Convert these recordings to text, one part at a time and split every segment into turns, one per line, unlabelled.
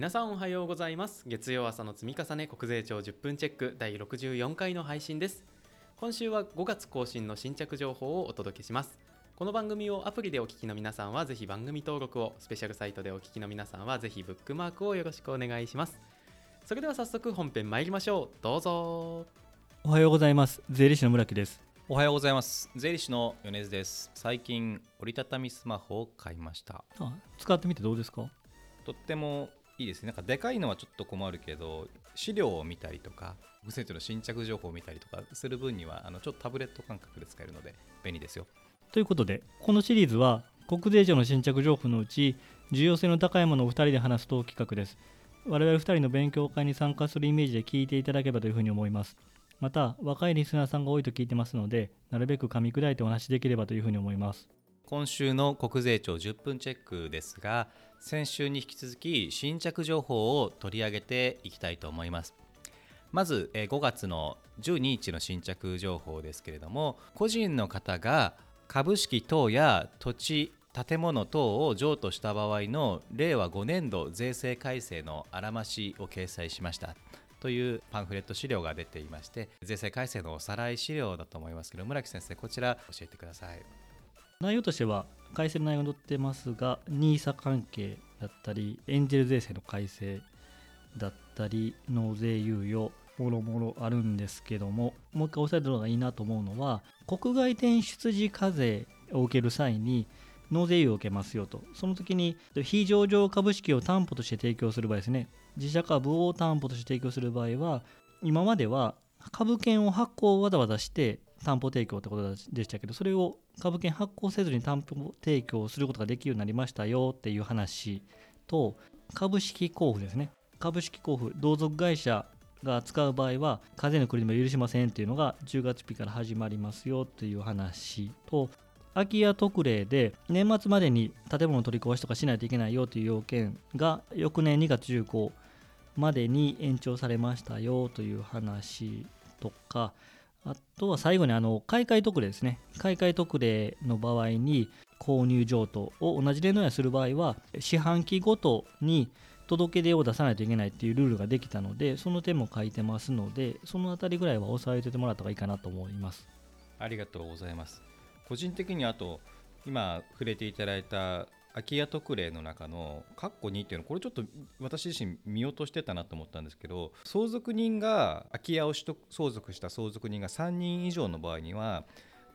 皆さんおはようございます。月曜朝の積み重ね国税庁10分チェック第64回の配信です。今週は5月更新の新着情報をお届けします。この番組をアプリでお聞きの皆さんはぜひ番組登録をスペシャルサイトでお聞きの皆さんはぜひブックマークをよろしくお願いします。それでは早速本編参りましょう。どうぞ。
おはようございます。税理士の村木です。
おはようございます。税理士の米津です。最近折りたたみスマホを買いました。
あ使ってみてどうですか？
とってもいいですね。なんかでかいのはちょっと困るけど資料を見たりとか無線庁の新着情報を見たりとかする分にはあのちょっとタブレット感覚で使えるので便利ですよ。
ということでこのシリーズは国税庁の新着情報のうち重要性の高いものを2人で話すと企画です。我々2人の勉強会に参加するイメージで聞いていただければというふうに思います。また若いリスナーさんが多いと聞いてますのでなるべく噛み砕いてお話しできればというふうに思います。
今週の国税庁10分チェックですが先週に引き続き新着情報を取り上げていきたいと思います。まず5月の12日の新着情報ですけれども個人の方が株式等や土地建物等を譲渡した場合の令和5年度税制改正のあらましを掲載しました。というパンフレット資料が出ていまして税制改正のおさらい資料だと思いますけど村木先生こちら教えてください。
内容としては改正の内容に載ってますが NISA 関係だったりエンジェル税制の改正だったり納税猶予もろもろあるんですけどももう一回押さえた方がいいなと思うのは国外転出時課税を受ける際に納税猶予を受けますよと。その時に非上場株式を担保として提供する場合ですね。自社株を担保として提供する場合は今までは株券を発行をわざわざして担保提供ってことでしたけどそれを株券発行せずに担保提供することができるようになりましたよっていう話と株式交付ですね。株式交付同族会社が使う場合は課税の繰り止め許しませんっていうのが10月日から始まりますよっていう話と空き家特例で年末までに建物取り壊しとかしないといけないよという要件が翌年2月15までに延長されましたよという話とかあとは最後にあの買い替え特例ですね。買い替え特例の場合に購入譲渡を同じ例のようにする場合は四半期ごとに届け出を出さないといけないっていうルールができたのでその点も書いてますのでそのあたりぐらいは押さえててもらった方がいいかなと思います。
ありがとうございます。個人的にあと今触れていただいた空き家特例の中の括弧2っていうのこれちょっと私自身見落としてたなと思ったんですけど相続人が空き家を取得相続した相続人が3人以上の場合には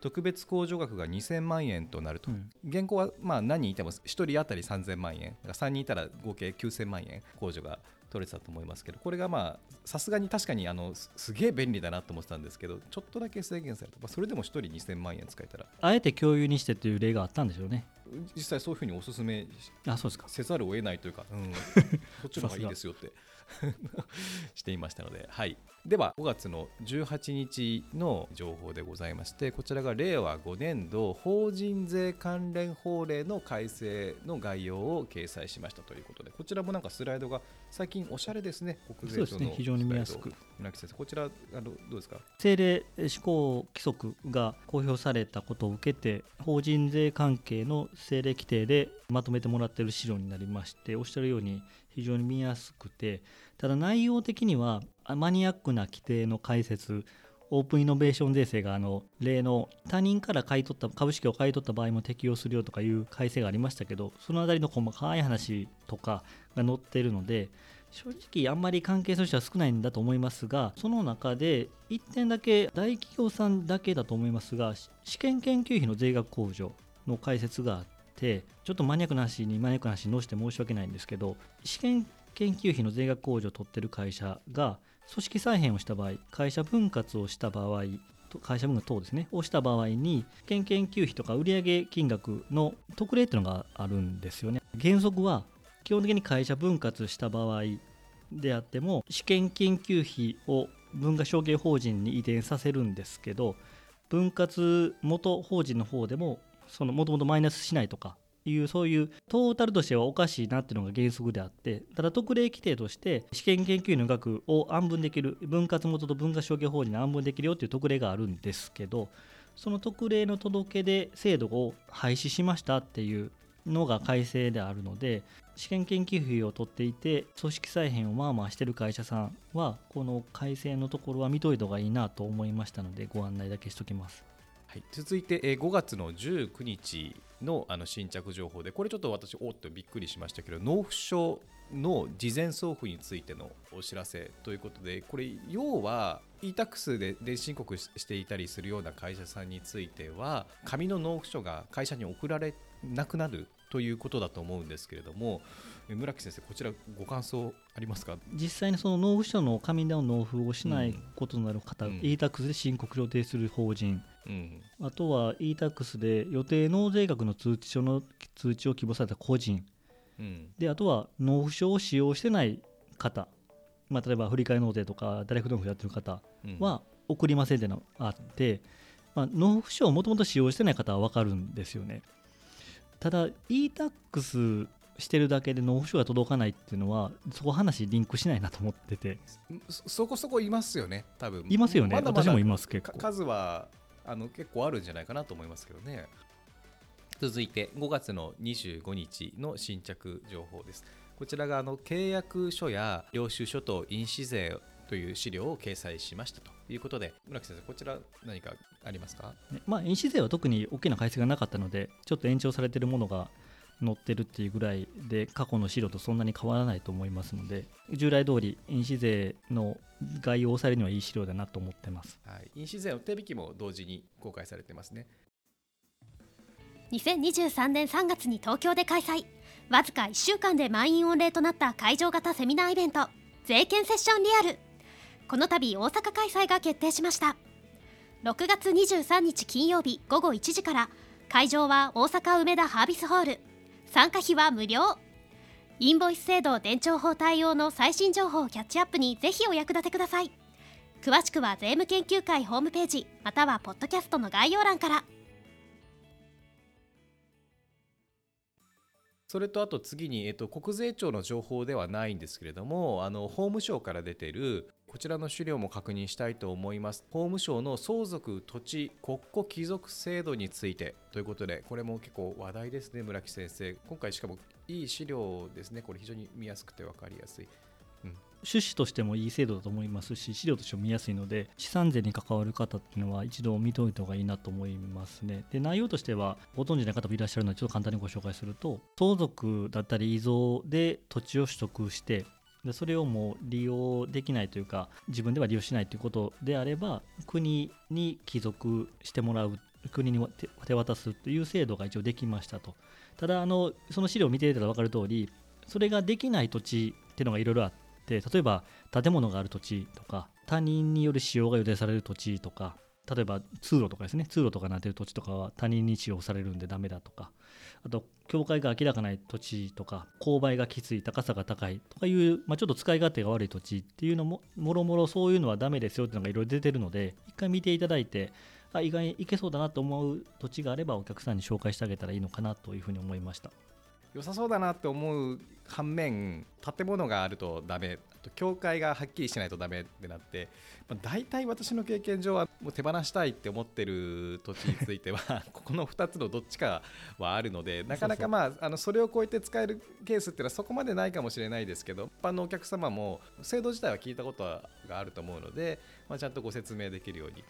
特別控除額が2000万円となると、うん、現行はまあ何人いても1人当たり3000万円。3人いたら合計9000万円控除が取れてたと思いますけどこれがまあさすがに確かにあのすげえ便利だなと思ってたんですけどちょっとだけ制限されて、まあ、それでも1人2000万円使えたら。
あえて共有にしてという例があったんでしょうね
実際そういうふうにおすすめ
あそうですか。
せざるを得ないというか、うん、そっちの方がいいですよって していましたので、はい、では5月の18日の情報でございましてこちらが令和5年度法人税関連法令の改正の概要を掲載しましたということでこちらもなんかスライドが最近おしゃれですね
国税庁の、ね、非常に見やすく。
村木先生こちらあのどうですか？
政令施行規則が公表されたことを受けて法人税関係の政令規定でまとめてもらっている資料になりましておっしゃるように非常に見やすくてただ内容的にはマニアックな規定の解説オープンイノベーション税制があの例の他人から買い取った株式を買い取った場合も適用するよとかいう改正がありましたけどその辺りの細かい話とかが載っているので正直あんまり関係する人は少ないんだと思いますがその中で1点だけ大企業さんだけだと思いますが試験研究費の税額控除の解説があっててちょっとマニアックな話にマニアックな話に載せて申し訳ないんですけど試験研究費の税額控除を取ってる会社が組織再編をした場合会社分割をした場合会社分割等ですねをした場合に試験研究費とか売上金額の特例っていうのがあるんですよね。原則は基本的に会社分割した場合であっても試験研究費を文化証券法人に移転させるんですけど分割元法人の方でももともとマイナスしないとかいうそういうトータルとしてはおかしいなっていうのが原則であってただ特例規定として試験研究員の額を安分できる分割元と分割証券法人に安分できるよっていう特例があるんですけどその特例の届け出制度を廃止しましたっていうのが改正であるので試験研究費を取っていて組織再編をまあまあしてる会社さんはこの改正のところは見といた方がいいなと思いましたのでご案内だけしときます。
はい、続いて、えー5月の19日のあの新着情報でこれちょっと私おっとびっくりしましたけど納付書の事前送付についてのお知らせということでこれ要は e-tax で電子申告ししていたりするような会社さんについては紙の納付書が会社に送られなくなるということだと思うんですけれどもえ村木先生こちらご感想ありますか？
実際にその納付書の紙の納付をしないことになる方、
うん。
e-tax で申告予定する法人。
うん
あとは e-tax で予定納税額の通知書の通知を希望された個人。
うん。
であとは納付書を使用してない方、まあ、例えば振替納税とかダイレクト納付やってる方
うん。
は送りませんっていうのがあって、まあ、納付書をもともと使用してない方は分かるんですよね。ただ e-tax してるだけで納付書が届かないっていうのはそこ話リンクしないなと思ってて。
そそこそこいますよね多分。
いますよね。私もいます結
か
構
数はあの結構あるんじゃないかなと思いますけどね。続いて5月の25日の新着情報です。こちらがあの契約書や領収書と印紙税という資料を掲載しましたということで村木先生こちら何かありますか？
まあ、印紙税は特に大きな改正がなかったのでちょっと延長されているものが載ってるっていうぐらいで過去の資料とそんなに変わらないと思いますので従来通り印紙税の概要をされるにはいい資料だなと思ってます。
はい、印紙税の手引きも同時に公開されてますね。
2023年3月に東京で開催。わずか1週間で満員御礼となった会場型セミナーイベント。税券セッションリアル。この度大阪開催が決定しました。6月23日金曜日午後1時から会場は大阪梅田ハービスホール参加費は無料。インボイス制度伝承法対応の最新情報キャッチアップにぜひお役立てください。詳しくは税務研究会ホームページまたはポッドキャストの概要欄から。
それとあと次に、えっと、国税庁の情報ではないんですけれどもあの法務省から出ているこちらの資料も確認したいと思います。法務省の相続土地国庫帰属制度について。ということでこれも結構話題ですね村木先生。今回しかもいい資料ですね。これ非常に見やすくて分かりやすい。
趣旨としてもいい制度だと思いますし資料としても見やすいので資産税に関わる方っていうのは一度見ておいた方がいいなと思いますね。で内容としてはご存知ない方もいらっしゃるのでちょっと簡単にご紹介すると相続だったり遺贈で土地を取得してでそれをもう利用できないというか自分では利用しないということであれば国に帰属してもらう国に手渡すという制度が一応できましたと。ただあのその資料を見ていたら分かる通りそれができない土地っていうのがいろいろあって例えば建物がある土地とか他人による使用が予定される土地とか例えば通路とかですね。通路とかなってる土地とかは他人に使用されるんでダメだとか。あと境界が明らかない土地とか勾配がきつい高さが高いとかいう、まあ、ちょっと使い勝手が悪い土地っていうのももろもろそういうのはダメですよっていうのがいろいろ出てるので一回見ていただいてあ意外にいけそうだなと思う土地があればお客さんに紹介してあげたらいいのかなというふうに思いました。
良さそうだなって思う反面建物があるとダメあと境界がはっきりしないとダメってなって、まあ、大体私の経験上はもう手放したいって思ってる土地についてはこ この2つのどっちかはあるのでなかなかまああのそれを超えて使えるケースっていうのはそこまでないかもしれないですけど一般のお客様も制度自体は聞いたことがあると思うので、まあ、ちゃんとご説明できるように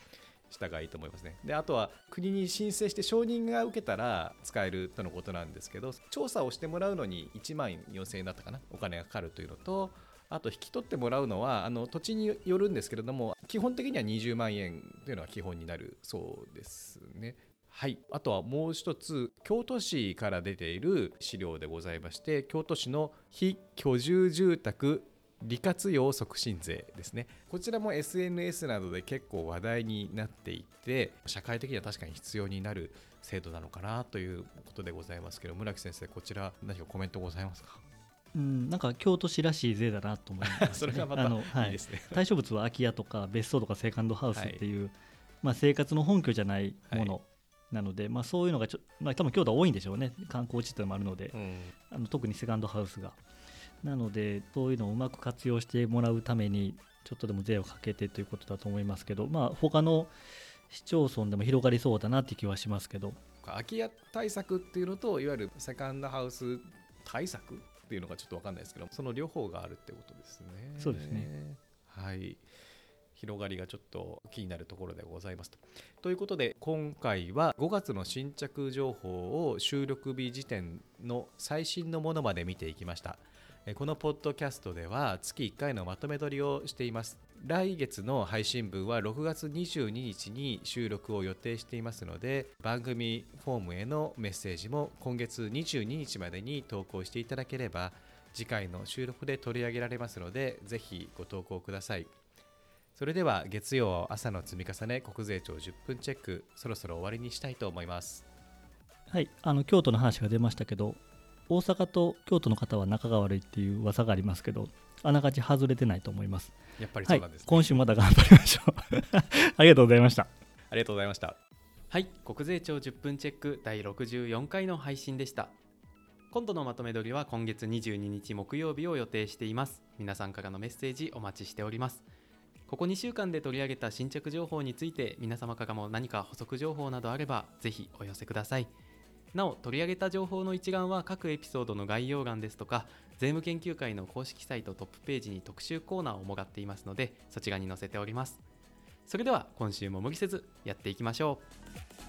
したがいいと思いますね。であとは国に申請して承認が受けたら使えるとのことなんですけど調査をしてもらうのに1万4000円だったかなお金がかかるというのとあと引き取ってもらうのはあの土地によるんですけれども基本的には20万円というのが基本になるそうですね。はい、あとはもう一つ京都市から出ている資料でございまして京都市の非居住住宅利活用促進税ですね。こちらも SNS などで結構話題になっていて社会的には確かに必要になる制度なのかなということでございますけど村木先生こちら何かコメントございますか？
うん、なんか京都市らしい税だなと思います、ね、
それがまた
い。
いいですね。
対象物は空き家とか別荘とかセカンドハウスってい。う、まあ、生活の本拠じゃないものなので、まあ、そういうのがちょ、まあ、多分京都は多いんでしょうね。観光地というのもあるので、
うん。
あの特にセカンドハウスがなのでそういうのをうまく活用してもらうためにちょっとでも税をかけてということだと思いますけどまあ他の市町村でも広がりそうだなって気はしますけど
か空き家対策っていうのといわゆるセカンドハウス対策っていうのがちょっと分かんないですけどその両方があるってことですね。
そうですね
はい広がりがちょっと気になるところでございますと。ということで今回は5月の新着情報を収録日時点の最新のものまで見ていきました。このポッドキャストでは月1回のまとめ撮りをしています。来月の配信分は6月22日に収録を予定していますので番組フォームへのメッセージも今月22日までに投稿していただければ次回の収録で取り上げられますのでぜひご投稿ください。それでは月曜朝の積み重ね国税庁10分チェックそろそろ終わりにしたいと思います
はい、あの京都の話が出ましたけど大阪と京都の方は仲が悪いっていう噂がありますけどあながち外れてないと思います。
やっぱり
はい
そうなんです、ね
今週また頑張りましょう。ありがとうございました。
ありがとうございました
はい国税庁10分チェック第64回の配信でした今度のまとめ撮りは今月22日木曜日を予定しています皆さんからのメッセージお待ちしておりますここ2週間で取り上げた新着情報について皆様からも何か補足情報などあればぜひお寄せくださいなお取り上げた情報の一覧は各エピソードの概要欄ですとか税務研究会の公式サイトトップページに特集コーナーをもがっていますのでそちらに載せております。それでは今週も無理せずやっていきましょう。